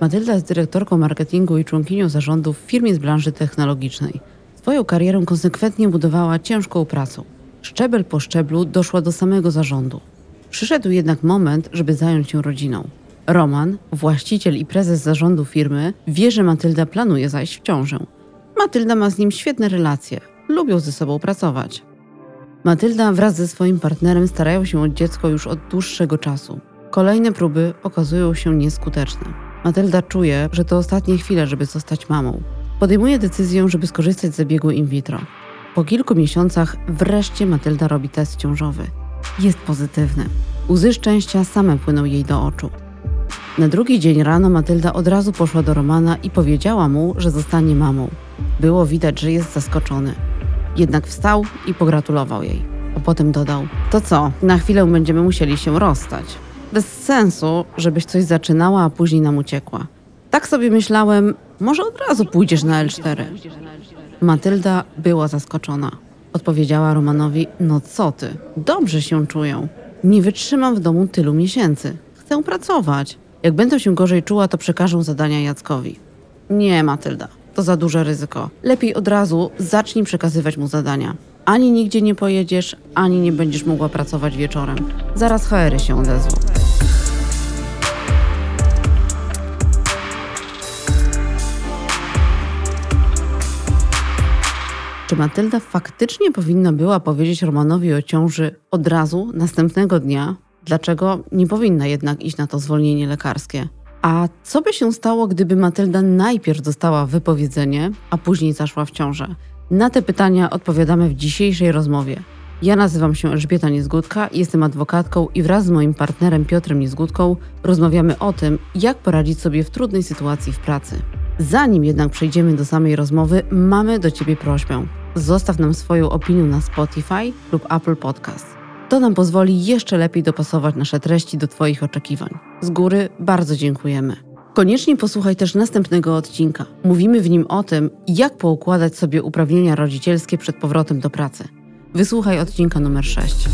Matylda jest dyrektorką marketingu i członkinią zarządu w firmie z branży technologicznej. Swoją karierę konsekwentnie budowała ciężką pracą. Szczebel po szczeblu doszła do samego zarządu. Przyszedł jednak moment, żeby zająć się rodziną. Roman, właściciel i prezes zarządu firmy, wie, że Matylda planuje zajść w ciążę. Matylda ma z nim świetne relacje, lubią ze sobą pracować. Matylda wraz ze swoim partnerem starają się o dziecko już od dłuższego czasu. Kolejne próby okazują się nieskuteczne. Matylda czuje, że to ostatnie chwile, żeby zostać mamą. Podejmuje decyzję, żeby skorzystać z zabiegu in vitro. Po kilku miesiącach wreszcie Matylda robi test ciążowy. Jest pozytywny. Łzy szczęścia same płyną jej do oczu. Na drugi dzień rano Matylda od razu poszła do Romana i powiedziała mu, że zostanie mamą. Było widać, że jest zaskoczony. Jednak wstał i pogratulował jej. A potem dodał: To co, na chwilę będziemy musieli się rozstać. Bez sensu, żebyś coś zaczynała, a później nam uciekła. Tak sobie myślałem, może od razu pójdziesz na L4. Matylda była zaskoczona. Odpowiedziała Romanowi: No co ty, dobrze się czują. Nie wytrzymam w domu tylu miesięcy. Chcę pracować. Jak będę się gorzej czuła, to przekażę zadania Jackowi. Nie, Matylda, to za duże ryzyko. Lepiej od razu zacznij przekazywać mu zadania. Ani nigdzie nie pojedziesz, ani nie będziesz mogła pracować wieczorem. Zaraz HR się odezwą. Czy Matylda faktycznie powinna była powiedzieć Romanowi o ciąży od razu, następnego dnia? Dlaczego nie powinna jednak iść na to zwolnienie lekarskie? A co by się stało, gdyby Matylda najpierw dostała wypowiedzenie, a później zaszła w ciążę? Na te pytania odpowiadamy w dzisiejszej rozmowie. Ja nazywam się Elżbieta Niezgódka, jestem adwokatką i wraz z moim partnerem Piotrem Niezgódką rozmawiamy o tym, jak poradzić sobie w trudnej sytuacji w pracy. Zanim jednak przejdziemy do samej rozmowy, mamy do Ciebie prośbę. Zostaw nam swoją opinię na Spotify lub Apple Podcast. To nam pozwoli jeszcze lepiej dopasować nasze treści do Twoich oczekiwań. Z góry bardzo dziękujemy. Koniecznie posłuchaj też następnego odcinka. Mówimy w nim o tym, jak poukładać sobie uprawnienia rodzicielskie przed powrotem do pracy. Wysłuchaj odcinka numer 6.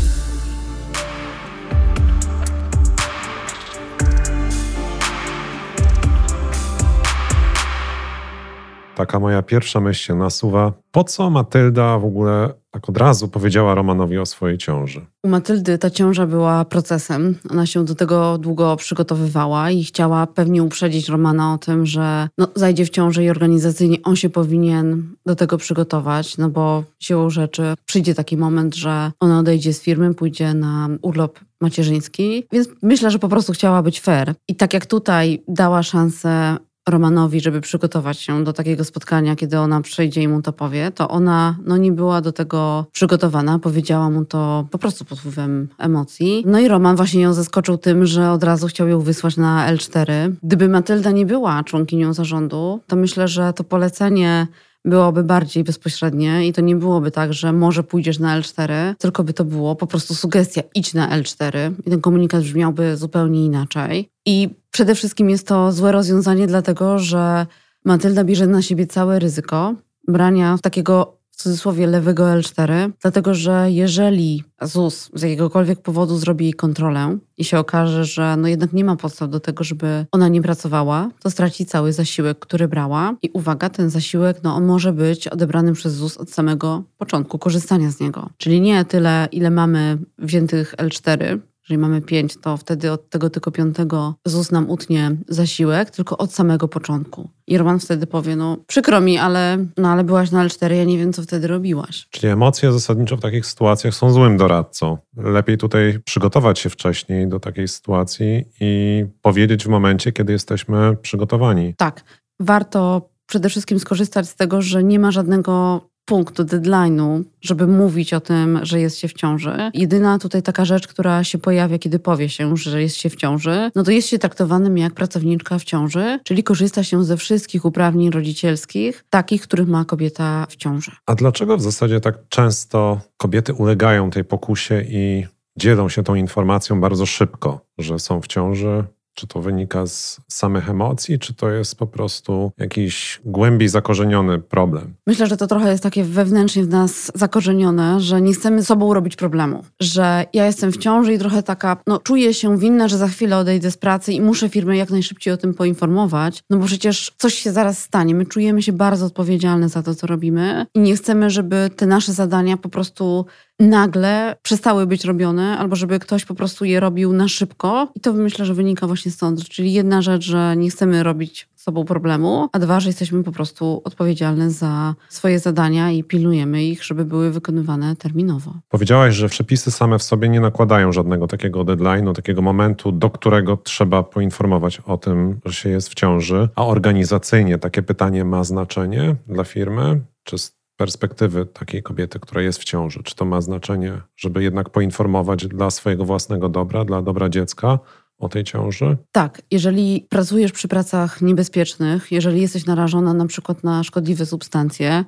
Taka moja pierwsza myśl się nasuwa. Po co Matylda w ogóle tak od razu powiedziała Romanowi o swojej ciąży? U Matyldy ta ciąża była procesem. Ona się do tego długo przygotowywała i chciała pewnie uprzedzić Romana o tym, że no, zajdzie w ciążę i organizacyjnie on się powinien do tego przygotować, no bo siłą rzeczy przyjdzie taki moment, że ona odejdzie z firmy, pójdzie na urlop macierzyński, więc myślę, że po prostu chciała być fair. I tak jak tutaj dała szansę Romanowi, żeby przygotować się do takiego spotkania, kiedy ona przyjdzie i mu to powie, to ona no, nie była do tego przygotowana. Powiedziała mu to po prostu pod wpływem emocji. No i Roman właśnie ją zaskoczył tym, że od razu chciał ją wysłać na L4. Gdyby Matylda nie była członkinią zarządu, to myślę, że to polecenie byłoby bardziej bezpośrednie i to nie byłoby tak, że może pójdziesz na L4, tylko by to było po prostu sugestia, idź na L4 i ten komunikat brzmiałby zupełnie inaczej. I przede wszystkim jest to złe rozwiązanie, dlatego że Matylda bierze na siebie całe ryzyko brania takiego w cudzysłowie lewego L4, dlatego że jeżeli ZUS z jakiegokolwiek powodu zrobi jej kontrolę i się okaże, że no jednak nie ma podstaw do tego, żeby ona nie pracowała, to straci cały zasiłek, który brała. I uwaga, ten zasiłek, no może być odebrany przez ZUS od samego początku korzystania z niego. Czyli nie tyle, ile mamy wziętych L4, jeżeli mamy pięć, to wtedy od tego tylko piątego ZUS nam utnie zasiłek, tylko od samego początku. I Roman wtedy powie, no przykro mi, ale, no, ale byłaś na L4, ja nie wiem, co wtedy robiłaś. Czyli emocje zasadniczo w takich sytuacjach są złym doradcą. Lepiej tutaj przygotować się wcześniej do takiej sytuacji i powiedzieć w momencie, kiedy jesteśmy przygotowani. Tak. Warto przede wszystkim skorzystać z tego, że nie ma żadnego punktu, deadline'u, żeby mówić o tym, że jest się w ciąży. Jedyna tutaj taka rzecz, która się pojawia, kiedy powie się, że jest się w ciąży, no to jest się traktowanym jak pracowniczka w ciąży, czyli korzysta się ze wszystkich uprawnień rodzicielskich, takich, których ma kobieta w ciąży. A dlaczego w zasadzie tak często kobiety ulegają tej pokusie i dzielą się tą informacją bardzo szybko, że są w ciąży, Czy to wynika z samych emocji, czy to jest po prostu jakiś głębiej zakorzeniony problem? Myślę, że to trochę jest takie wewnętrznie w nas zakorzenione, że nie chcemy sobą robić problemu. Że ja jestem w ciąży i trochę taka, no czuję się winna, że za chwilę odejdę z pracy i muszę firmę jak najszybciej o tym poinformować, no bo przecież coś się zaraz stanie. My czujemy się bardzo odpowiedzialne za to, co robimy i nie chcemy, żeby te nasze zadania po prostu nagle przestały być robione, albo żeby ktoś po prostu je robił na szybko. I to myślę, że wynika właśnie stąd. Czyli jedna rzecz, że nie chcemy robić sobą problemu, a dwa, że jesteśmy po prostu odpowiedzialne za swoje zadania i pilnujemy ich, żeby były wykonywane terminowo. Powiedziałaś, że przepisy same w sobie nie nakładają żadnego takiego deadline'u, takiego momentu, do którego trzeba poinformować o tym, że się jest w ciąży, a organizacyjnie takie pytanie ma znaczenie dla firmy? Czy perspektywy takiej kobiety, która jest w ciąży? Czy to ma znaczenie, żeby jednak poinformować dla swojego własnego dobra, dla dobra dziecka o tej ciąży? Tak, jeżeli pracujesz przy pracach niebezpiecznych, jeżeli jesteś narażona na przykład na szkodliwe substancje,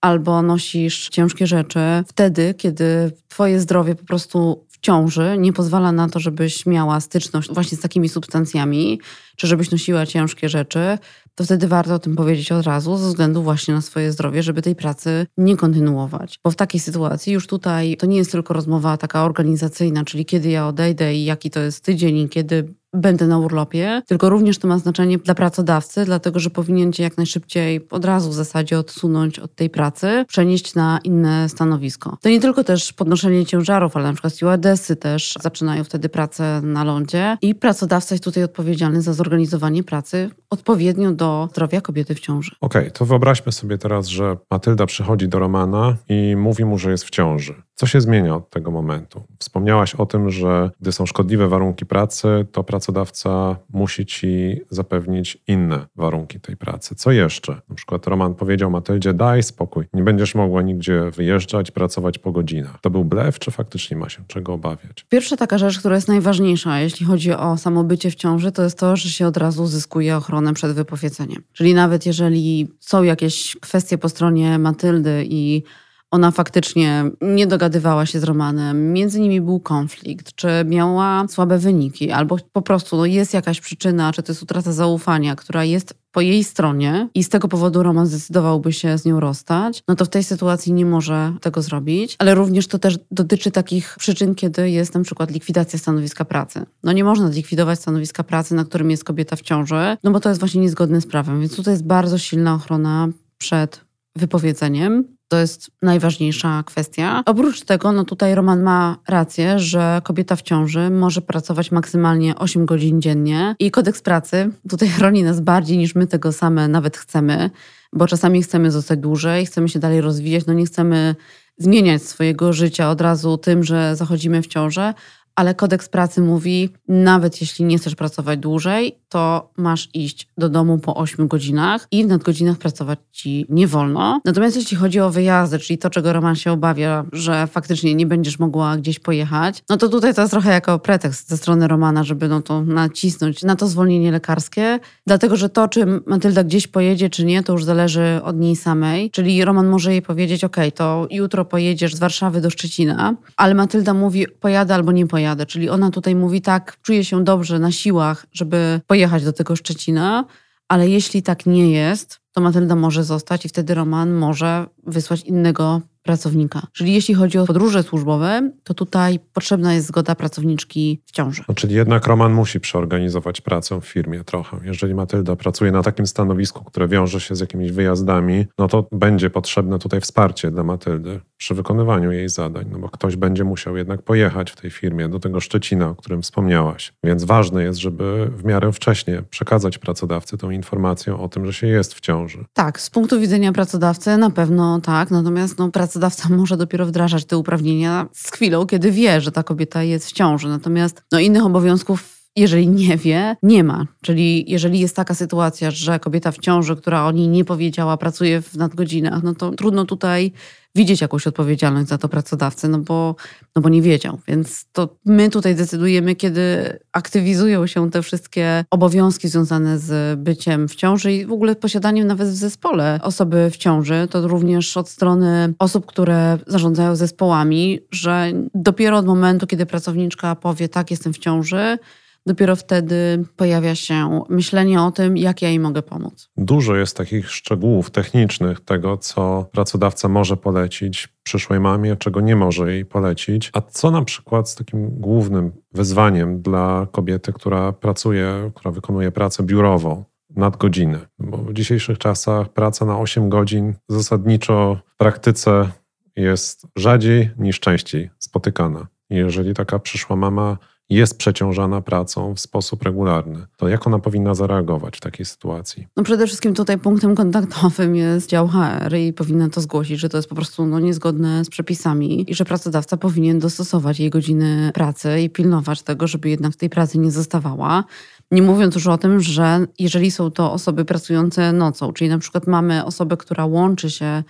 albo nosisz ciężkie rzeczy, wtedy, kiedy twoje zdrowie po prostu ciąży nie pozwala na to, żebyś miała styczność właśnie z takimi substancjami, czy żebyś nosiła ciężkie rzeczy, to wtedy warto o tym powiedzieć od razu, ze względu właśnie na swoje zdrowie, żeby tej pracy nie kontynuować. Bo w takiej sytuacji już tutaj to nie jest tylko rozmowa taka organizacyjna, czyli kiedy ja odejdę i jaki to jest tydzień i kiedy będę na urlopie, tylko również to ma znaczenie dla pracodawcy, dlatego że powinien cię jak najszybciej od razu w zasadzie odsunąć od tej pracy, przenieść na inne stanowisko. To nie tylko też podnoszenie ciężarów, ale na przykład stewardessy też zaczynają wtedy pracę na lądzie i pracodawca jest tutaj odpowiedzialny za zorganizowanie pracy odpowiednio do zdrowia kobiety w ciąży. Okej, okay, to wyobraźmy sobie teraz, że Matylda przychodzi do Romana i mówi mu, że jest w ciąży. Co się zmienia od tego momentu? Wspomniałaś o tym, że gdy są szkodliwe warunki pracy, to pracodawca musi ci zapewnić inne warunki tej pracy. Co jeszcze? Na przykład Roman powiedział Matyldzie, daj spokój, nie będziesz mogła nigdzie wyjeżdżać, pracować po godzinach. To był blef, czy faktycznie ma się czego obawiać? Pierwsza taka rzecz, która jest najważniejsza, jeśli chodzi o samo bycie w ciąży, to jest to, że się od razu zyskuje ochronę przed wypowiedzeniem. Czyli nawet jeżeli są jakieś kwestie po stronie Matyldy i ona faktycznie nie dogadywała się z Romanem, między nimi był konflikt, czy miała słabe wyniki, albo po prostu no, jest jakaś przyczyna, czy to jest utrata zaufania, która jest po jej stronie i z tego powodu Roman zdecydowałby się z nią rozstać, no to w tej sytuacji nie może tego zrobić, ale również to też dotyczy takich przyczyn, kiedy jest na przykład likwidacja stanowiska pracy. No nie można zlikwidować stanowiska pracy, na którym jest kobieta w ciąży, no bo to jest właśnie niezgodne z prawem, więc tutaj jest bardzo silna ochrona przed wypowiedzeniem. To jest najważniejsza kwestia. Oprócz tego, no tutaj Roman ma rację, że kobieta w ciąży może pracować maksymalnie 8 godzin dziennie i kodeks pracy tutaj chroni nas bardziej niż my tego same nawet chcemy, bo czasami chcemy zostać dłużej, chcemy się dalej rozwijać, no nie chcemy zmieniać swojego życia od razu tym, że zachodzimy w ciążę, ale kodeks pracy mówi, nawet jeśli nie chcesz pracować dłużej, to masz iść do domu po 8 godzinach i w nadgodzinach pracować ci nie wolno. Natomiast jeśli chodzi o wyjazdy, czyli to, czego Roman się obawia, że faktycznie nie będziesz mogła gdzieś pojechać, no to tutaj to jest trochę jako pretekst ze strony Romana, żeby no to nacisnąć na to zwolnienie lekarskie, dlatego że to, czy Matylda gdzieś pojedzie, czy nie, to już zależy od niej samej. Czyli Roman może jej powiedzieć, ok, to jutro pojedziesz z Warszawy do Szczecina, ale Matylda mówi, pojadę albo nie pojadę pojadę. Czyli ona tutaj mówi tak, czuję się dobrze na siłach, żeby pojechać do tego Szczecina, ale jeśli tak nie jest, to Matylda może zostać i wtedy Roman może wysłać innego pracownika. Czyli jeśli chodzi o podróże służbowe, to tutaj potrzebna jest zgoda pracowniczki w ciąży. No, czyli jednak Roman musi przeorganizować pracę w firmie trochę. Jeżeli Matylda pracuje na takim stanowisku, które wiąże się z jakimiś wyjazdami, no to będzie potrzebne tutaj wsparcie dla Matyldy przy wykonywaniu jej zadań, no bo ktoś będzie musiał jednak pojechać w tej firmie do tego Szczecina, o którym wspomniałaś. Więc ważne jest, żeby w miarę wcześnie przekazać pracodawcy tą informację o tym, że się jest w ciąży. Tak, z punktu widzenia pracodawcy na pewno tak, natomiast no, pracodawca może dopiero wdrażać te uprawnienia z chwilą, kiedy wie, że ta kobieta jest w ciąży. Natomiast no, innych obowiązków jeżeli nie wie, nie ma. Czyli jeżeli jest taka sytuacja, że kobieta w ciąży, która o niej nie powiedziała, pracuje w nadgodzinach, no to trudno tutaj widzieć jakąś odpowiedzialność za to pracodawcy, no bo, no bo nie wiedział. Więc to my tutaj decydujemy, kiedy aktywizują się te wszystkie obowiązki związane z byciem w ciąży i w ogóle posiadaniem nawet w zespole osoby w ciąży. To również od strony osób, które zarządzają zespołami, że dopiero od momentu, kiedy pracowniczka powie, tak, jestem w ciąży, dopiero wtedy pojawia się myślenie o tym, jak ja jej mogę pomóc. Dużo jest takich szczegółów technicznych tego, co pracodawca może polecić przyszłej mamie, czego nie może jej polecić. A co na przykład z takim głównym wyzwaniem dla kobiety, która pracuje, która wykonuje pracę biurową? nadgodziny, bo w dzisiejszych czasach praca na 8 godzin zasadniczo w praktyce jest rzadziej niż częściej spotykana. Jeżeli taka przyszła mama jest przeciążana pracą w sposób regularny, to jak ona powinna zareagować w takiej sytuacji? No przede wszystkim tutaj punktem kontaktowym jest dział HR i powinna to zgłosić, że to jest po prostu no, niezgodne z przepisami i że pracodawca powinien dostosować jej godziny pracy i pilnować tego, żeby jednak tej pracy nie zostawała. Nie mówiąc już o tym, że jeżeli są to osoby pracujące nocą, czyli na przykład mamy osobę, która łączy się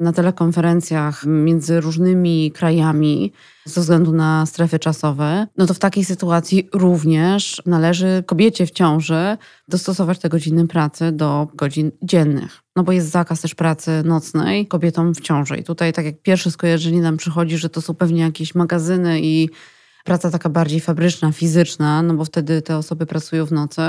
na telekonferencjach między różnymi krajami ze względu na strefy czasowe, no to w takiej sytuacji również należy kobiecie w ciąży dostosować te godziny pracy do godzin dziennych. No bo jest zakaz też pracy nocnej kobietom w ciąży. I tutaj tak jak pierwsze skojarzenie nam przychodzi, że to są pewnie jakieś magazyny i praca taka bardziej fabryczna, fizyczna, no bo wtedy te osoby pracują w nocy.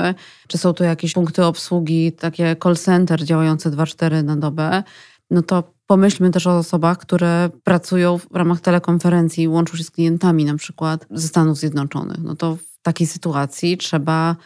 Czy są to jakieś punkty obsługi, takie call center działające 2-4 na dobę, no to pomyślmy też o osobach, które pracują w ramach telekonferencji i łączą się z klientami na przykład ze Stanów Zjednoczonych. No to w takiej sytuacji trzeba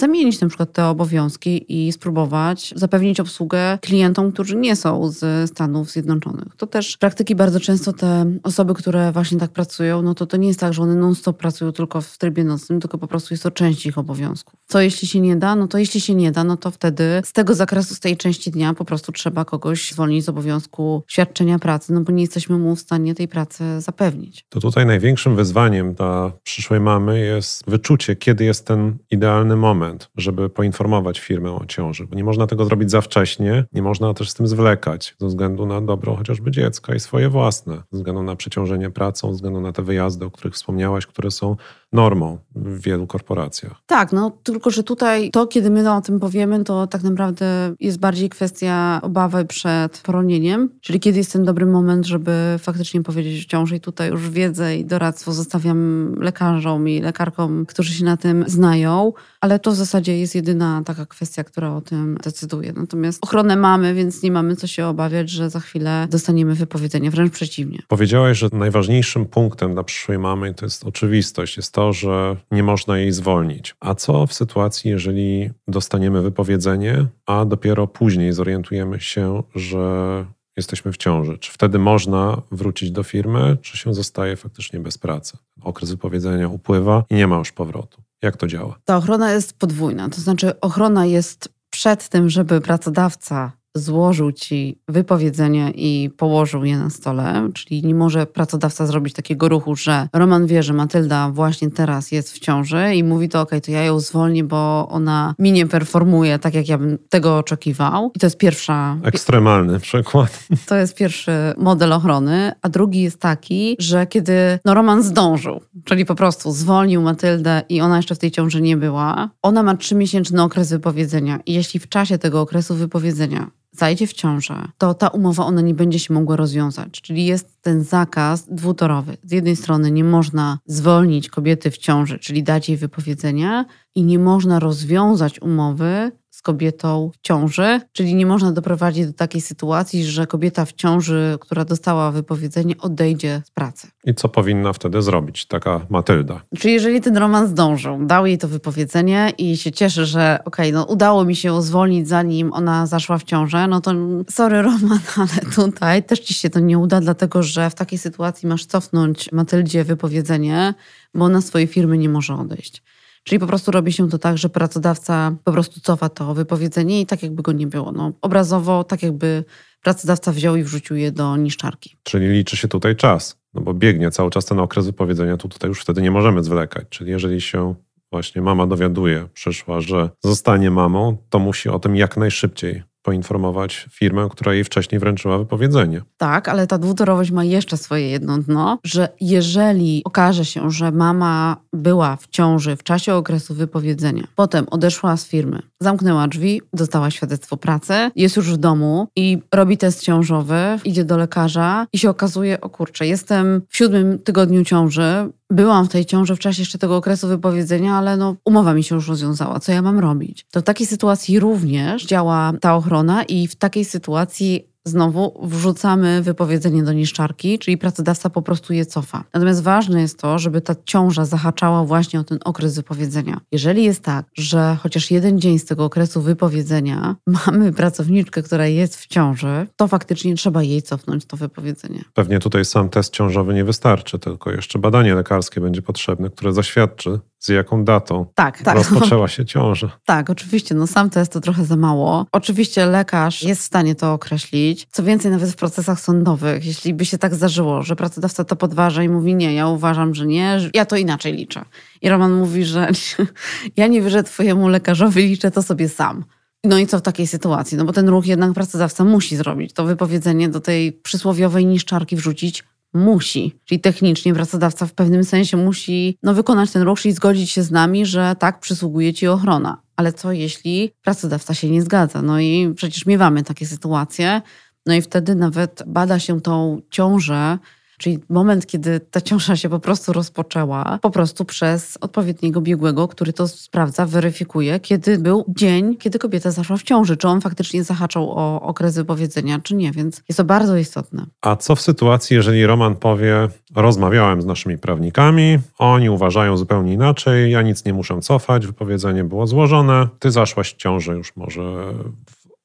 zamienić na przykład te obowiązki i spróbować zapewnić obsługę klientom, którzy nie są z Stanów Zjednoczonych. To też praktyki bardzo często te osoby, które właśnie tak pracują, no to to nie jest tak, że one non-stop pracują tylko w trybie nocnym, tylko po prostu jest to część ich obowiązków. Co jeśli się nie da? No to jeśli się nie da, no to wtedy z tego zakresu, z tej części dnia po prostu trzeba kogoś zwolnić z obowiązku świadczenia pracy, no bo nie jesteśmy mu w stanie tej pracy zapewnić. To tutaj największym wyzwaniem dla przyszłej mamy jest wyczucie, kiedy jest ten idealny moment moment, żeby poinformować firmę o ciąży, bo nie można tego zrobić za wcześnie, nie można też z tym zwlekać ze względu na dobro chociażby dziecka i swoje własne, ze względu na przeciążenie pracą, ze względu na te wyjazdy, o których wspomniałaś, które są normą w wielu korporacjach. Tak, no tylko, że tutaj to, kiedy my o tym powiemy, to tak naprawdę jest bardziej kwestia obawy przed poronieniem, czyli kiedy jest ten dobry moment, żeby faktycznie powiedzieć o ciąży i tutaj już wiedzę i doradztwo zostawiam lekarzom i lekarkom, którzy się na tym znają, ale to w zasadzie jest jedyna taka kwestia, która o tym decyduje. Natomiast ochronę mamy, więc nie mamy co się obawiać, że za chwilę dostaniemy wypowiedzenie, wręcz przeciwnie. Powiedziałaś, że najważniejszym punktem dla przyszłej mamy to jest oczywistość, jest to, że nie można jej zwolnić. A co w sytuacji, jeżeli dostaniemy wypowiedzenie, a dopiero później zorientujemy się, że jesteśmy w ciąży? Czy wtedy można wrócić do firmy, czy się zostaje faktycznie bez pracy? Okres wypowiedzenia upływa i nie ma już powrotu. Jak to działa? Ta ochrona jest podwójna. To znaczy, ochrona jest przed tym, żeby pracodawca złożył ci wypowiedzenie i położył je na stole, czyli nie może pracodawca zrobić takiego ruchu, że Roman wie, że Matylda właśnie teraz jest w ciąży i mówi to, ok, to ja ją zwolnię, bo ona mi nie performuje tak, jak ja bym tego oczekiwał. I to jest pierwsza... Ekstremalny przykład. To jest pierwszy model ochrony, a drugi jest taki, że kiedy no, Roman zdążył, czyli po prostu zwolnił Matyldę i ona jeszcze w tej ciąży nie była, ona ma trzymiesięczny okres wypowiedzenia i jeśli w czasie tego okresu wypowiedzenia zajdzie w ciążę, to ta umowa ona nie będzie się mogła rozwiązać. Czyli jest ten zakaz dwutorowy. Z jednej strony nie można zwolnić kobiety w ciąży, czyli dać jej wypowiedzenia, i nie można rozwiązać umowy z kobietą w ciąży, czyli nie można doprowadzić do takiej sytuacji, że kobieta w ciąży, która dostała wypowiedzenie, odejdzie z pracy. I co powinna wtedy zrobić taka Matylda? Czyli jeżeli ten Roman zdążył, dał jej to wypowiedzenie i się cieszy, że okej, okay, no udało mi się zwolnić zanim ona zaszła w ciążę, no to sorry Roman, ale tutaj też ci się to nie uda, dlatego że w takiej sytuacji masz cofnąć Matyldzie wypowiedzenie, bo ona swojej firmy nie może odejść. Czyli po prostu robi się to tak, że pracodawca po prostu cofa to wypowiedzenie i tak jakby go nie było. No, obrazowo, tak jakby pracodawca wziął i wrzucił je do niszczarki. Czyli liczy się tutaj czas, no bo biegnie cały czas ten okres wypowiedzenia, to tutaj już wtedy nie możemy zwlekać. Czyli jeżeli się właśnie mama dowiaduje, przyszła, że zostanie mamą, to musi o tym jak najszybciej poinformować firmę, która jej wcześniej wręczyła wypowiedzenie. Tak, ale ta dwutorowość ma jeszcze swoje jedno dno, że jeżeli okaże się, że mama była w ciąży w czasie okresu wypowiedzenia, potem odeszła z firmy, zamknęła drzwi, dostała świadectwo pracy, jest już w domu i robi test ciążowy, idzie do lekarza i się okazuje, o kurczę, jestem w siódmym tygodniu ciąży, byłam w tej ciąży w czasie jeszcze tego okresu wypowiedzenia, ale no, umowa mi się już rozwiązała, co ja mam robić? To w takiej sytuacji również działa ta ochrona i w takiej sytuacji znowu wrzucamy wypowiedzenie do niszczarki, czyli pracodawca po prostu je cofa. Natomiast ważne jest to, żeby ta ciąża zahaczała właśnie o ten okres wypowiedzenia. Jeżeli jest tak, że chociaż jeden dzień z tego okresu wypowiedzenia mamy pracowniczkę, która jest w ciąży, to faktycznie trzeba jej cofnąć to wypowiedzenie. Pewnie tutaj sam test ciążowy nie wystarczy, tylko jeszcze badanie lekarskie będzie potrzebne, które zaświadczy, z jaką datą tak, tak. rozpoczęła się ciąża. Tak, oczywiście. No sam test to trochę za mało. Oczywiście lekarz jest w stanie to określić. Co więcej, nawet w procesach sądowych, jeśli by się tak zdarzyło, że pracodawca to podważa i mówi nie, ja uważam, że nie, ja to inaczej liczę. I Roman mówi, że ja nie wierzę twojemu lekarzowi, liczę to sobie sam. No i co w takiej sytuacji? No bo ten ruch jednak pracodawca musi zrobić. To wypowiedzenie do tej przysłowiowej niszczarki wrzucić musi. Czyli technicznie pracodawca w pewnym sensie musi no, wykonać ten ruch, czyli zgodzić się z nami, że tak, przysługuje ci ochrona. Ale co jeśli pracodawca się nie zgadza? No i przecież miewamy takie sytuacje. No i wtedy nawet bada się tą ciążę Czyli moment, kiedy ta ciąża się po prostu rozpoczęła, po prostu przez odpowiedniego biegłego, który to sprawdza, weryfikuje, kiedy był dzień, kiedy kobieta zaszła w ciąży, czy on faktycznie zahaczał o okres wypowiedzenia, czy nie, więc jest to bardzo istotne. A co w sytuacji, jeżeli Roman powie, rozmawiałem z naszymi prawnikami, oni uważają zupełnie inaczej, ja nic nie muszę cofać, wypowiedzenie było złożone, ty zaszłaś w ciąży już może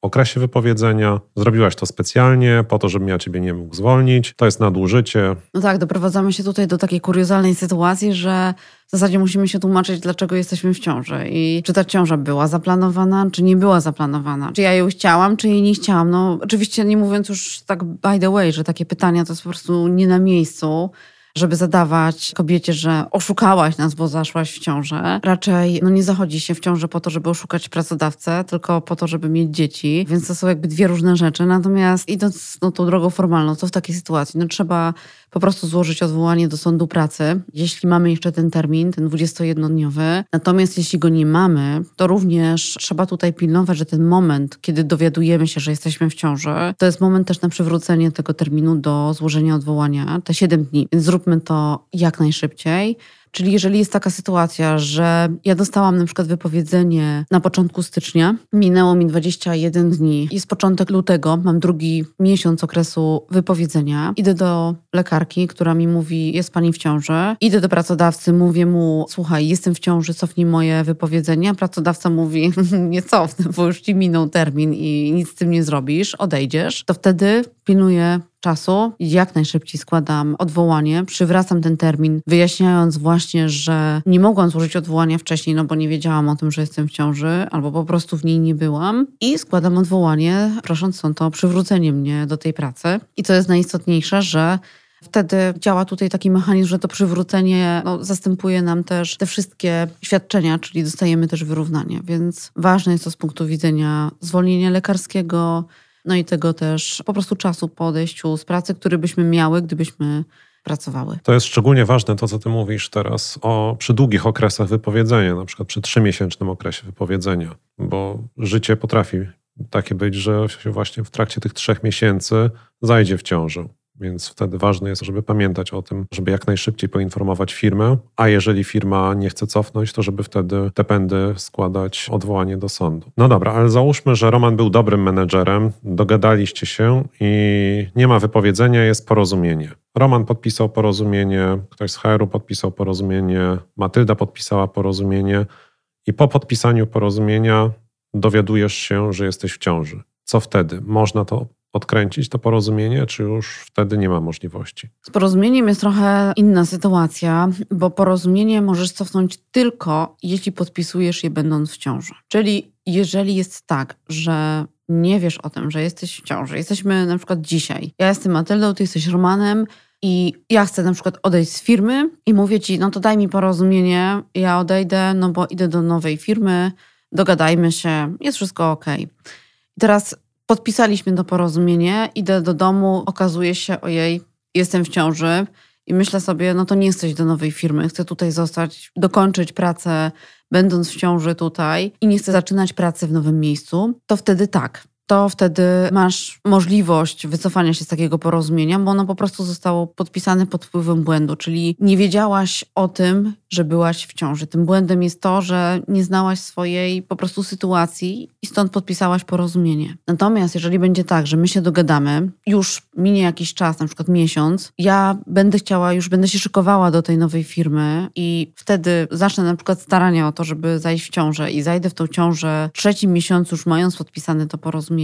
okresie wypowiedzenia. Zrobiłaś to specjalnie po to, żebym ja ciebie nie mógł zwolnić. To jest nadużycie. No tak, doprowadzamy się tutaj do takiej kuriozalnej sytuacji, że w zasadzie musimy się tłumaczyć, dlaczego jesteśmy w ciąży i czy ta ciąża była zaplanowana, czy nie była zaplanowana. Czy ja ją chciałam, czy jej nie chciałam. No oczywiście nie mówiąc już tak by the way, że takie pytania to jest po prostu nie na miejscu żeby zadawać kobiecie, że oszukałaś nas, bo zaszłaś w ciążę. Raczej no, nie zachodzi się w ciążę po to, żeby oszukać pracodawcę, tylko po to, żeby mieć dzieci. Więc to są jakby dwie różne rzeczy. Natomiast idąc no, tą drogą formalną, co w takiej sytuacji? No trzeba po prostu złożyć odwołanie do sądu pracy, jeśli mamy jeszcze ten termin, ten 21-dniowy. Natomiast jeśli go nie mamy, to również trzeba tutaj pilnować, że ten moment, kiedy dowiadujemy się, że jesteśmy w ciąży, to jest moment też na przywrócenie tego terminu do złożenia odwołania, te 7 dni. Więc zróbmy to jak najszybciej. Czyli jeżeli jest taka sytuacja, że ja dostałam na przykład wypowiedzenie na początku stycznia, minęło mi 21 dni, jest początek lutego, mam drugi miesiąc okresu wypowiedzenia, idę do lekarki, która mi mówi, jest pani w ciąży, idę do pracodawcy, mówię mu, słuchaj, jestem w ciąży, cofnij moje wypowiedzenie, pracodawca mówi, nie cofnę, bo już ci minął termin i nic z tym nie zrobisz, odejdziesz, to wtedy pilnuję czasu. Jak najszybciej składam odwołanie, przywracam ten termin, wyjaśniając właśnie, że nie mogłam złożyć odwołania wcześniej, no bo nie wiedziałam o tym, że jestem w ciąży, albo po prostu w niej nie byłam. I składam odwołanie, prosząc sąd o przywrócenie mnie do tej pracy. I co jest najistotniejsze, że Wtedy działa tutaj taki mechanizm, że to przywrócenie no, zastępuje nam też te wszystkie świadczenia, czyli dostajemy też wyrównanie. Więc ważne jest to z punktu widzenia zwolnienia lekarskiego, no i tego też po prostu czasu po odejściu z pracy, który byśmy miały, gdybyśmy pracowały. To jest szczególnie ważne to, co ty mówisz teraz o przy długich okresach wypowiedzenia, na przykład przy trzymiesięcznym okresie wypowiedzenia, bo życie potrafi takie być, że się właśnie w trakcie tych trzech miesięcy zajdzie w ciążę. Więc wtedy ważne jest, żeby pamiętać o tym, żeby jak najszybciej poinformować firmę, a jeżeli firma nie chce cofnąć, to żeby wtedy te pędy składać odwołanie do sądu. No dobra, ale załóżmy, że Roman był dobrym menedżerem, dogadaliście się i nie ma wypowiedzenia, jest porozumienie. Roman podpisał porozumienie, ktoś z HR-u podpisał porozumienie, Matylda podpisała porozumienie i po podpisaniu porozumienia dowiadujesz się, że jesteś w ciąży. Co wtedy? Można to odkręcić to porozumienie, czy już wtedy nie ma możliwości? Z porozumieniem jest trochę inna sytuacja, bo porozumienie możesz cofnąć tylko, jeśli podpisujesz je będąc w ciąży. Czyli jeżeli jest tak, że nie wiesz o tym, że jesteś w ciąży, jesteśmy na przykład dzisiaj, ja jestem Matyldą, ty jesteś Romanem, i ja chcę na przykład odejść z firmy i mówię ci, no to daj mi porozumienie, ja odejdę, no bo idę do nowej firmy, dogadajmy się, jest wszystko ok. I teraz Podpisaliśmy to porozumienie, idę do domu, okazuje się, ojej, jestem w ciąży i myślę sobie, no to nie jesteś do nowej firmy, chcę tutaj zostać, dokończyć pracę, będąc w ciąży tutaj i nie chcę zaczynać pracy w nowym miejscu, to wtedy tak. To wtedy masz możliwość wycofania się z takiego porozumienia, bo ono po prostu zostało podpisane pod wpływem błędu, czyli nie wiedziałaś o tym, że byłaś w ciąży. Tym błędem jest to, że nie znałaś swojej po prostu sytuacji i stąd podpisałaś porozumienie. Natomiast jeżeli będzie tak, że my się dogadamy, już minie jakiś czas, na przykład miesiąc, ja będę chciała, już będę się szykowała do tej nowej firmy i wtedy zacznę na przykład starania o to, żeby zajść w ciążę i zajdę w tą ciążę w trzecim miesiącu już mając podpisane to porozumienie,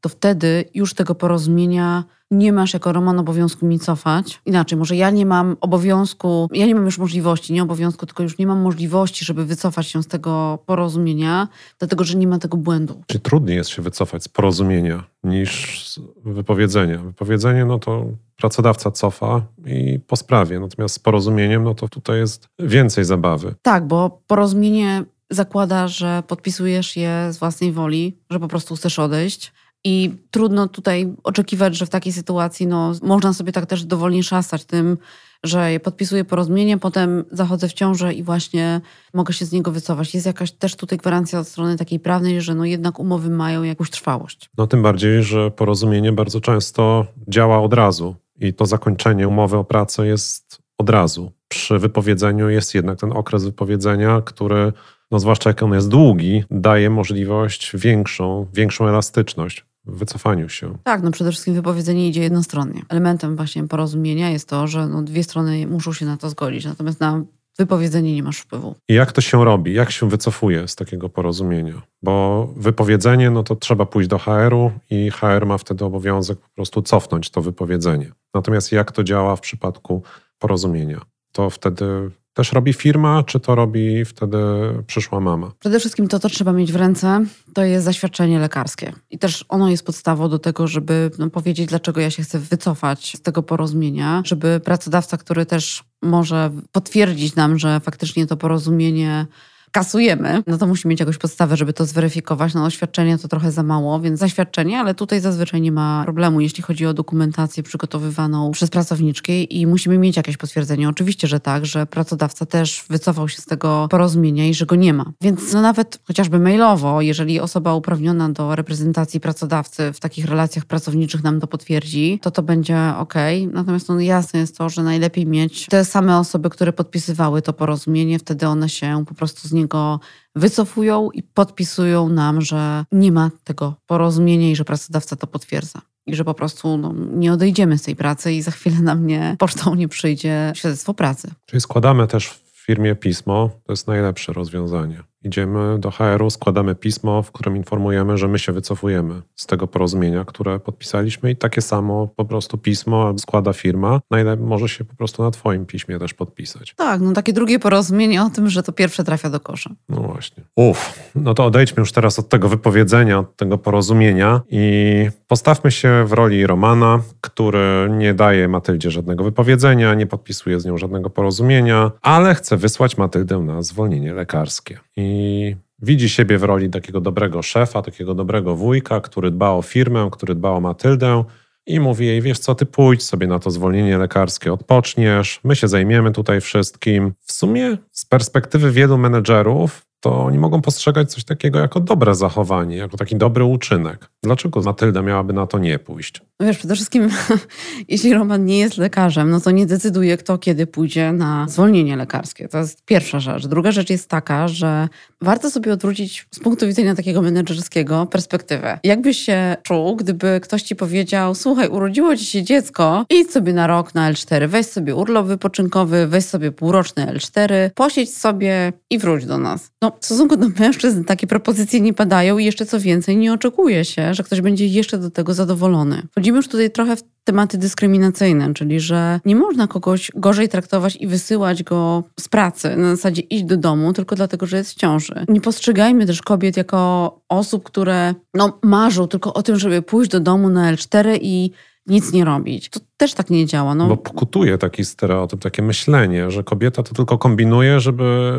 to wtedy już tego porozumienia nie masz jako Roman obowiązku mi cofać. Inaczej, może ja nie mam obowiązku, ja nie mam już możliwości, nie obowiązku, tylko już nie mam możliwości, żeby wycofać się z tego porozumienia, dlatego że nie ma tego błędu. Czy trudniej jest się wycofać z porozumienia niż z wypowiedzenia? Wypowiedzenie, no to pracodawca cofa i po sprawie, natomiast z porozumieniem, no to tutaj jest więcej zabawy. Tak, bo porozumienie zakłada, że podpisujesz je z własnej woli, że po prostu chcesz odejść. I trudno tutaj oczekiwać, że w takiej sytuacji no, można sobie tak też dowolnie szastać tym, że podpisuję porozumienie, potem zachodzę w ciążę i właśnie mogę się z niego wycofać. Jest jakaś też tutaj gwarancja od strony takiej prawnej, że no jednak umowy mają jakąś trwałość. No tym bardziej, że porozumienie bardzo często działa od razu i to zakończenie umowy o pracę jest od razu. Przy wypowiedzeniu jest jednak ten okres wypowiedzenia, który, no zwłaszcza jak on jest długi, daje możliwość większą, większą elastyczność w wycofaniu się. Tak, no przede wszystkim wypowiedzenie idzie jednostronnie. Elementem właśnie porozumienia jest to, że no dwie strony muszą się na to zgodzić, natomiast na wypowiedzenie nie masz wpływu. I jak to się robi? Jak się wycofuje z takiego porozumienia? Bo wypowiedzenie, no to trzeba pójść do HR-u i HR ma wtedy obowiązek po prostu cofnąć to wypowiedzenie. Natomiast jak to działa w przypadku porozumienia? To wtedy też robi firma, czy to robi wtedy przyszła mama? Przede wszystkim to, co trzeba mieć w ręce, to jest zaświadczenie lekarskie. I też ono jest podstawą do tego, żeby no, powiedzieć, dlaczego ja się chcę wycofać z tego porozumienia, żeby pracodawca, który też może potwierdzić nam, że faktycznie to porozumienie kasujemy, no to musi mieć jakąś podstawę, żeby to zweryfikować. No oświadczenie to trochę za mało, więc zaświadczenie, ale tutaj zazwyczaj nie ma problemu, jeśli chodzi o dokumentację przygotowywaną przez pracowniczki i musimy mieć jakieś potwierdzenie. Oczywiście, że tak, że pracodawca też wycofał się z tego porozumienia i że go nie ma. Więc no nawet chociażby mailowo, jeżeli osoba uprawniona do reprezentacji pracodawcy w takich relacjach pracowniczych nam to potwierdzi, to to będzie ok. Natomiast no jasne jest to, że najlepiej mieć te same osoby, które podpisywały to porozumienie, wtedy one się po prostu z nim niego wycofują i podpisują nam, że nie ma tego porozumienia i że pracodawca to potwierdza. I że po prostu no, nie odejdziemy z tej pracy i za chwilę na mnie pocztą nie przyjdzie świadectwo pracy. Czyli składamy też w firmie pismo, to jest najlepsze rozwiązanie. Idziemy do HR-u, składamy pismo, w którym informujemy, że my się wycofujemy z tego porozumienia, które podpisaliśmy i takie samo po prostu pismo składa firma. Najlepiej może się po prostu na Twoim piśmie też podpisać. Tak, no takie drugie porozumienie o tym, że to pierwsze trafia do kosza. No właśnie. Uff, no to odejdźmy już teraz od tego wypowiedzenia, od tego porozumienia i postawmy się w roli Romana, który nie daje Matyldzie żadnego wypowiedzenia, nie podpisuje z nią żadnego porozumienia, ale chce wysłać Matyldę na zwolnienie lekarskie. I i widzi siebie w roli takiego dobrego szefa, takiego dobrego wujka, który dba o firmę, który dba o Matyldę i mówi jej, wiesz co, ty pójdź sobie na to zwolnienie lekarskie, odpoczniesz, my się zajmiemy tutaj wszystkim. W sumie z perspektywy wielu menedżerów to oni mogą postrzegać coś takiego jako dobre zachowanie, jako taki dobry uczynek. Dlaczego Matylda miałaby na to nie pójść? No wiesz, przede wszystkim, jeśli Roman nie jest lekarzem, no to nie decyduje, kto kiedy pójdzie na zwolnienie lekarskie. To jest pierwsza rzecz. Druga rzecz jest taka, że warto sobie odwrócić z punktu widzenia takiego menedżerskiego perspektywę. Jakbyś się czuł, gdyby ktoś ci powiedział, słuchaj, urodziło ci się dziecko, idź sobie na rok na L4, weź sobie urlop wypoczynkowy, weź sobie półroczny L4, posiedź sobie i wróć do nas. No, w stosunku do mężczyzn takie propozycje nie padają i jeszcze co więcej, nie oczekuje się, że ktoś będzie jeszcze do tego zadowolony. Wchodzimy już tutaj trochę w tematy dyskryminacyjne, czyli że nie można kogoś gorzej traktować i wysyłać go z pracy, na zasadzie iść do domu, tylko dlatego, że jest w ciąży. Nie postrzegajmy też kobiet jako osób, które no, marzą tylko o tym, żeby pójść do domu na L4 i nic nie robić. To też tak nie działa. No. Bo pokutuje taki stereotyp, takie myślenie, że kobieta to tylko kombinuje, żeby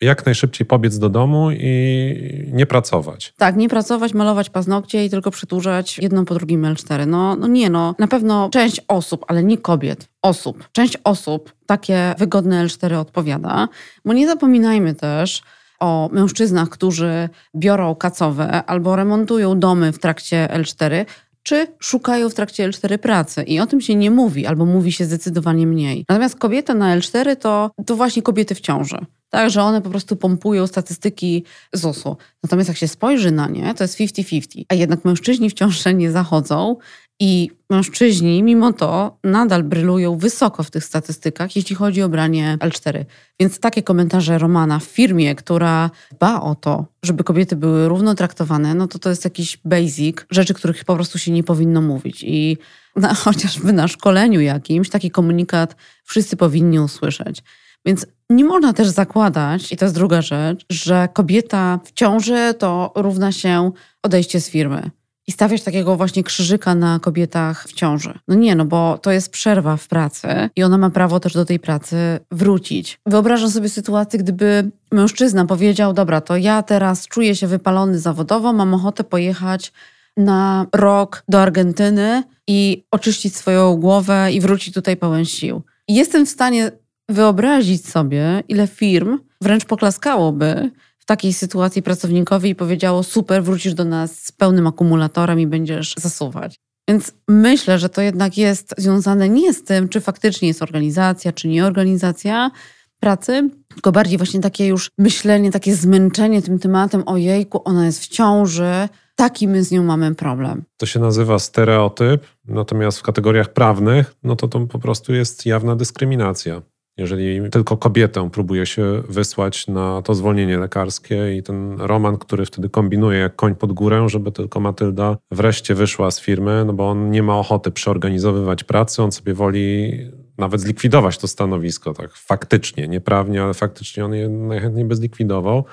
jak najszybciej pobiec do domu i nie pracować. Tak, nie pracować, malować paznokcie i tylko przyturzać jedną po drugim L4. No, no nie no, na pewno część osób, ale nie kobiet, osób, część osób takie wygodne L4 odpowiada, bo nie zapominajmy też, o mężczyznach, którzy biorą kacowe albo remontują domy w trakcie L4, czy szukają w trakcie L4 pracy. I o tym się nie mówi, albo mówi się zdecydowanie mniej. Natomiast kobieta na L4 to, to właśnie kobiety w ciąży. Tak, że one po prostu pompują statystyki ZUS-u. Natomiast jak się spojrzy na nie, to jest 50-50. A jednak mężczyźni w ciąży nie zachodzą i mężczyźni, mimo to, nadal brylują wysoko w tych statystykach, jeśli chodzi o branie L4. Więc takie komentarze Romana w firmie, która dba o to, żeby kobiety były równo traktowane, no to to jest jakiś basic, rzeczy, których po prostu się nie powinno mówić. I na, chociażby na szkoleniu jakimś taki komunikat wszyscy powinni usłyszeć. Więc nie można też zakładać, i to jest druga rzecz, że kobieta w ciąży to równa się odejście z firmy i stawiać takiego właśnie krzyżyka na kobietach w ciąży. No nie, no bo to jest przerwa w pracy i ona ma prawo też do tej pracy wrócić. Wyobrażam sobie sytuację, gdyby mężczyzna powiedział: Dobra, to ja teraz czuję się wypalony zawodowo, mam ochotę pojechać na rok do Argentyny i oczyścić swoją głowę i wrócić tutaj pełen sił. Jestem w stanie wyobrazić sobie, ile firm wręcz poklaskałoby takiej sytuacji pracownikowi i powiedziało: Super, wrócisz do nas z pełnym akumulatorem i będziesz zasuwać. Więc myślę, że to jednak jest związane nie z tym, czy faktycznie jest organizacja, czy nie organizacja pracy, tylko bardziej właśnie takie już myślenie, takie zmęczenie tym tematem: ojejku, ona jest w ciąży, taki my z nią mamy problem. To się nazywa stereotyp, natomiast w kategoriach prawnych, no to to po prostu jest jawna dyskryminacja. Jeżeli tylko kobietę próbuje się wysłać na to zwolnienie lekarskie i ten Roman, który wtedy kombinuje jak koń pod górę, żeby tylko Matylda wreszcie wyszła z firmy, no bo on nie ma ochoty przeorganizowywać pracy, on sobie woli nawet zlikwidować to stanowisko, tak faktycznie, nieprawnie, ale faktycznie on je najchętniej by zlikwidował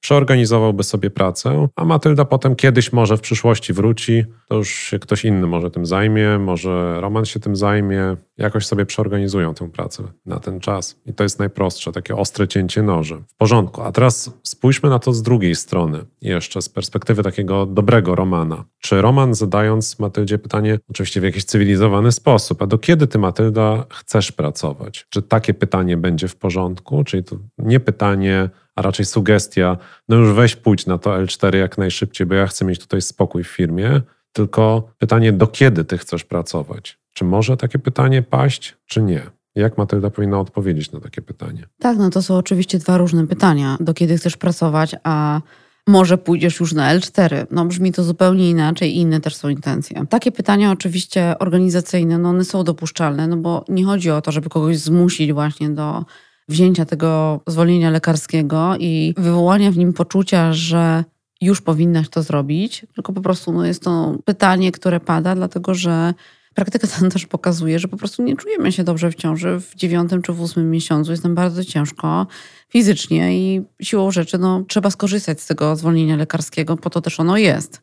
przeorganizowałby sobie pracę, a Matylda potem kiedyś może w przyszłości wróci, to już się ktoś inny może tym zajmie, może Roman się tym zajmie, jakoś sobie przeorganizują tę pracę na ten czas. I to jest najprostsze, takie ostre cięcie noży. W porządku. A teraz spójrzmy na to z drugiej strony, jeszcze z perspektywy takiego dobrego Romana. Czy Roman zadając Matyldzie pytanie, oczywiście w jakiś cywilizowany sposób, a do kiedy ty Matylda chcesz pracować? Czy takie pytanie będzie w porządku? Czyli to nie pytanie, a raczej sugestia, no już weź pójdź na to L4 jak najszybciej, bo ja chcę mieć tutaj spokój w firmie. Tylko pytanie, do kiedy ty chcesz pracować? Czy może takie pytanie paść, czy nie? Jak Matylda powinna odpowiedzieć na takie pytanie? Tak, no to są oczywiście dwa różne pytania. Do kiedy chcesz pracować, a może pójdziesz już na L4. No brzmi to zupełnie inaczej i inne też są intencje. Takie pytania oczywiście organizacyjne, no one są dopuszczalne, no bo nie chodzi o to, żeby kogoś zmusić właśnie do wzięcia tego zwolnienia lekarskiego i wywołania w nim poczucia, że już powinnaś to zrobić, tylko po prostu no, jest to pytanie, które pada, dlatego że praktyka tam też pokazuje, że po prostu nie czujemy się dobrze w ciąży w dziewiątym czy w ósmym miesiącu. Jest nam bardzo ciężko fizycznie i siłą rzeczy no, trzeba skorzystać z tego zwolnienia lekarskiego, po to też ono jest.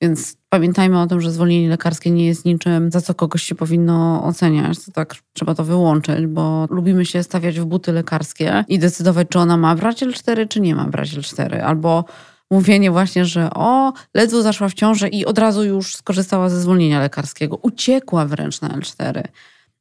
Więc pamiętajmy o tym, że zwolnienie lekarskie nie jest niczym, za co kogoś się powinno oceniać. To tak trzeba to wyłączyć, bo lubimy się stawiać w buty lekarskie i decydować, czy ona ma brać L4, czy nie ma brać L4. Albo mówienie właśnie, że o, ledwo zaszła w ciążę i od razu już skorzystała ze zwolnienia lekarskiego. Uciekła wręcz na L4.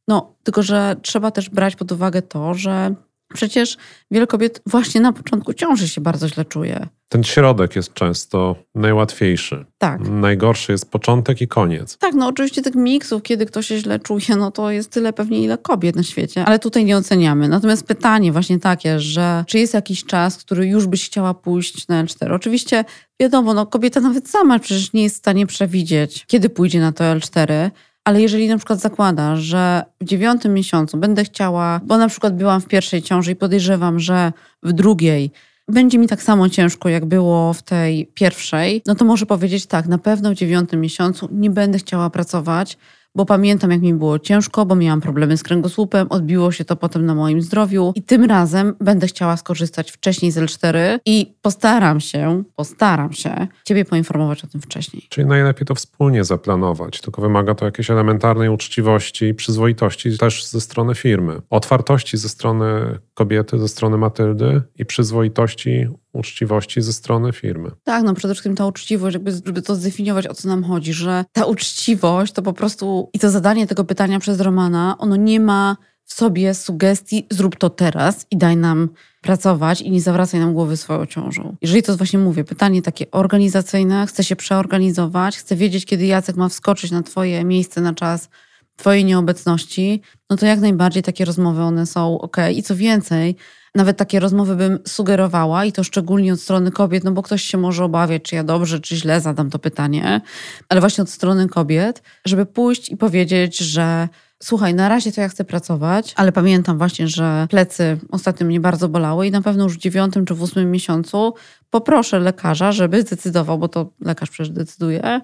No, tylko że trzeba też brać pod uwagę to, że Przecież wiele kobiet właśnie na początku ciąży się bardzo źle czuje. Ten środek jest często najłatwiejszy. Tak. Najgorszy jest początek i koniec. Tak, no oczywiście tych miksów, kiedy ktoś się źle czuje, no to jest tyle pewnie ile kobiet na świecie, ale tutaj nie oceniamy. Natomiast pytanie właśnie takie, że czy jest jakiś czas, który już byś chciała pójść na L4? Oczywiście wiadomo, no kobieta nawet sama przecież nie jest w stanie przewidzieć, kiedy pójdzie na to L4, ale jeżeli na przykład zakłada, że w dziewiątym miesiącu będę chciała, bo na przykład byłam w pierwszej ciąży i podejrzewam, że w drugiej będzie mi tak samo ciężko, jak było w tej pierwszej, no to może powiedzieć tak, na pewno w dziewiątym miesiącu nie będę chciała pracować, bo pamiętam, jak mi było ciężko, bo miałam problemy z kręgosłupem, odbiło się to potem na moim zdrowiu i tym razem będę chciała skorzystać wcześniej z L4 i postaram się, postaram się Ciebie poinformować o tym wcześniej. Czyli najlepiej to wspólnie zaplanować, tylko wymaga to jakiejś elementarnej uczciwości i przyzwoitości też ze strony firmy. Otwartości ze strony kobiety, ze strony Matyldy i przyzwoitości uczciwości ze strony firmy. Tak, no przede wszystkim ta uczciwość, jakby, żeby to zdefiniować, o co nam chodzi, że ta uczciwość to po prostu i to zadanie tego pytania przez Romana, ono nie ma w sobie sugestii, zrób to teraz i daj nam pracować i nie zawracaj nam głowy swoją ciążą. Jeżeli to właśnie mówię, pytanie takie organizacyjne, chcę się przeorganizować, chcę wiedzieć, kiedy Jacek ma wskoczyć na twoje miejsce na czas twojej nieobecności, no to jak najbardziej takie rozmowy one są ok. I co więcej, nawet takie rozmowy bym sugerowała i to szczególnie od strony kobiet, no bo ktoś się może obawiać, czy ja dobrze, czy źle zadam to pytanie, ale właśnie od strony kobiet, żeby pójść i powiedzieć, że słuchaj, na razie to ja chcę pracować, ale pamiętam właśnie, że plecy ostatnio mnie bardzo bolały i na pewno już w dziewiątym czy w ósmym miesiącu poproszę lekarza, żeby zdecydował, bo to lekarz przecież decyduje,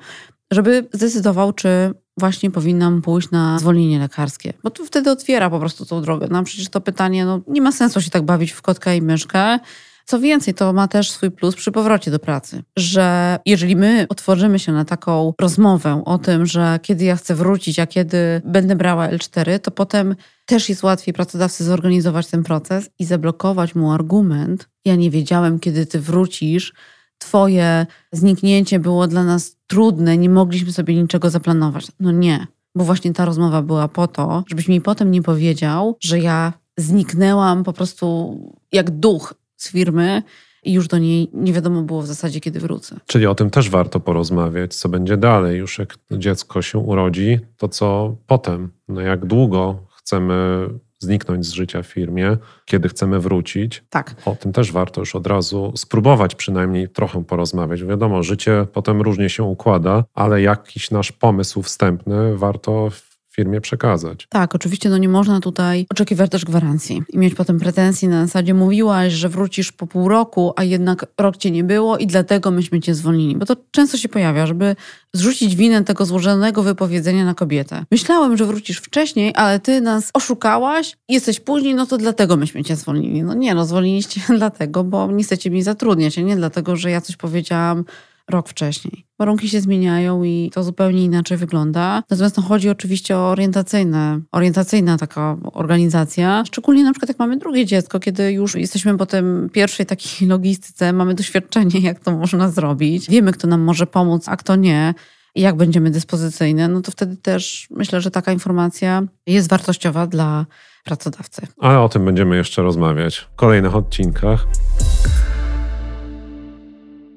żeby zdecydował, czy właśnie powinnam pójść na zwolnienie lekarskie, bo to wtedy otwiera po prostu tą drogę. No przecież to pytanie, no nie ma sensu się tak bawić w kotka i myszkę. Co więcej, to ma też swój plus przy powrocie do pracy, że jeżeli my otworzymy się na taką rozmowę o tym, że kiedy ja chcę wrócić, a kiedy będę brała L4, to potem też jest łatwiej pracodawcy zorganizować ten proces i zablokować mu argument. Ja nie wiedziałem, kiedy ty wrócisz, Twoje zniknięcie było dla nas trudne, nie mogliśmy sobie niczego zaplanować. No nie, bo właśnie ta rozmowa była po to, żebyś mi potem nie powiedział, że ja zniknęłam po prostu jak duch z firmy i już do niej nie wiadomo było w zasadzie, kiedy wrócę. Czyli o tym też warto porozmawiać, co będzie dalej, już jak dziecko się urodzi, to co potem, no jak długo chcemy zniknąć z życia w firmie, kiedy chcemy wrócić. Tak. O tym też warto już od razu spróbować przynajmniej trochę porozmawiać. Wiadomo, życie potem różnie się układa, ale jakiś nasz pomysł wstępny warto firmie przekazać. Tak, oczywiście no nie można tutaj oczekiwać też gwarancji i mieć potem pretensji na zasadzie mówiłaś, że wrócisz po pół roku, a jednak rok cię nie było i dlatego myśmy cię zwolnili. Bo to często się pojawia, żeby zrzucić winę tego złożonego wypowiedzenia na kobietę. Myślałem, że wrócisz wcześniej, ale ty nas oszukałaś, jesteś później, no to dlatego myśmy cię zwolnili. No nie, no zwolniliście dlatego, bo nie chcecie mi zatrudniać, a nie dlatego, że ja coś powiedziałam rok wcześniej. Warunki się zmieniają i to zupełnie inaczej wygląda. Natomiast no, chodzi oczywiście o orientacyjne, orientacyjna taka organizacja, szczególnie na przykład jak mamy drugie dziecko, kiedy już jesteśmy po tym pierwszej takiej logistyce, mamy doświadczenie, jak to można zrobić, wiemy, kto nam może pomóc, a kto nie i jak będziemy dyspozycyjne, no to wtedy też myślę, że taka informacja jest wartościowa dla pracodawcy. Ale o tym będziemy jeszcze rozmawiać w kolejnych odcinkach.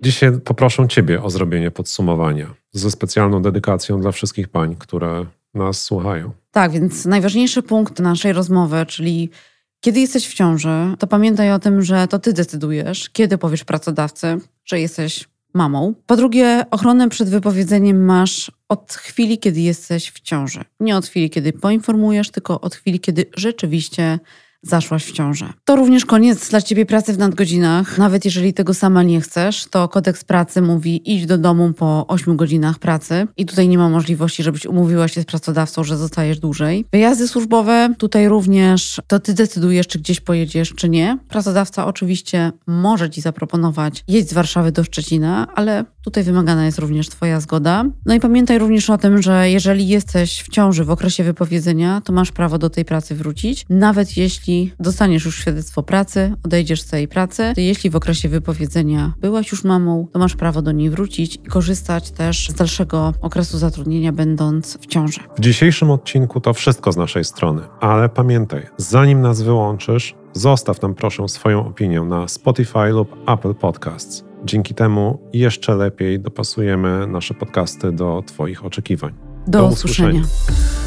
Dzisiaj poproszę Ciebie o zrobienie podsumowania ze specjalną dedykacją dla wszystkich pań, które nas słuchają. Tak, więc najważniejszy punkt naszej rozmowy, czyli kiedy jesteś w ciąży, to pamiętaj o tym, że to Ty decydujesz, kiedy powiesz pracodawcy, że jesteś mamą. Po drugie, ochronę przed wypowiedzeniem masz od chwili, kiedy jesteś w ciąży. Nie od chwili, kiedy poinformujesz, tylko od chwili, kiedy rzeczywiście zaszłaś w ciążę. To również koniec dla ciebie pracy w nadgodzinach. Nawet jeżeli tego sama nie chcesz, to kodeks pracy mówi idź do domu po 8 godzinach pracy i tutaj nie ma możliwości, żebyś umówiła się z pracodawcą, że zostajesz dłużej. Wyjazdy służbowe, tutaj również to ty decydujesz, czy gdzieś pojedziesz, czy nie. Pracodawca oczywiście może ci zaproponować jeść z Warszawy do Szczecina, ale tutaj wymagana jest również twoja zgoda. No i pamiętaj również o tym, że jeżeli jesteś w ciąży w okresie wypowiedzenia, to masz prawo do tej pracy wrócić, nawet jeśli jeśli dostaniesz już świadectwo pracy, odejdziesz z tej pracy, to jeśli w okresie wypowiedzenia byłaś już mamą, to masz prawo do niej wrócić i korzystać też z dalszego okresu zatrudnienia, będąc w ciąży. W dzisiejszym odcinku to wszystko z naszej strony, ale pamiętaj, zanim nas wyłączysz, zostaw nam proszę swoją opinię na Spotify lub Apple Podcasts. Dzięki temu jeszcze lepiej dopasujemy nasze podcasty do Twoich oczekiwań. Do, do usłyszenia. usłyszenia.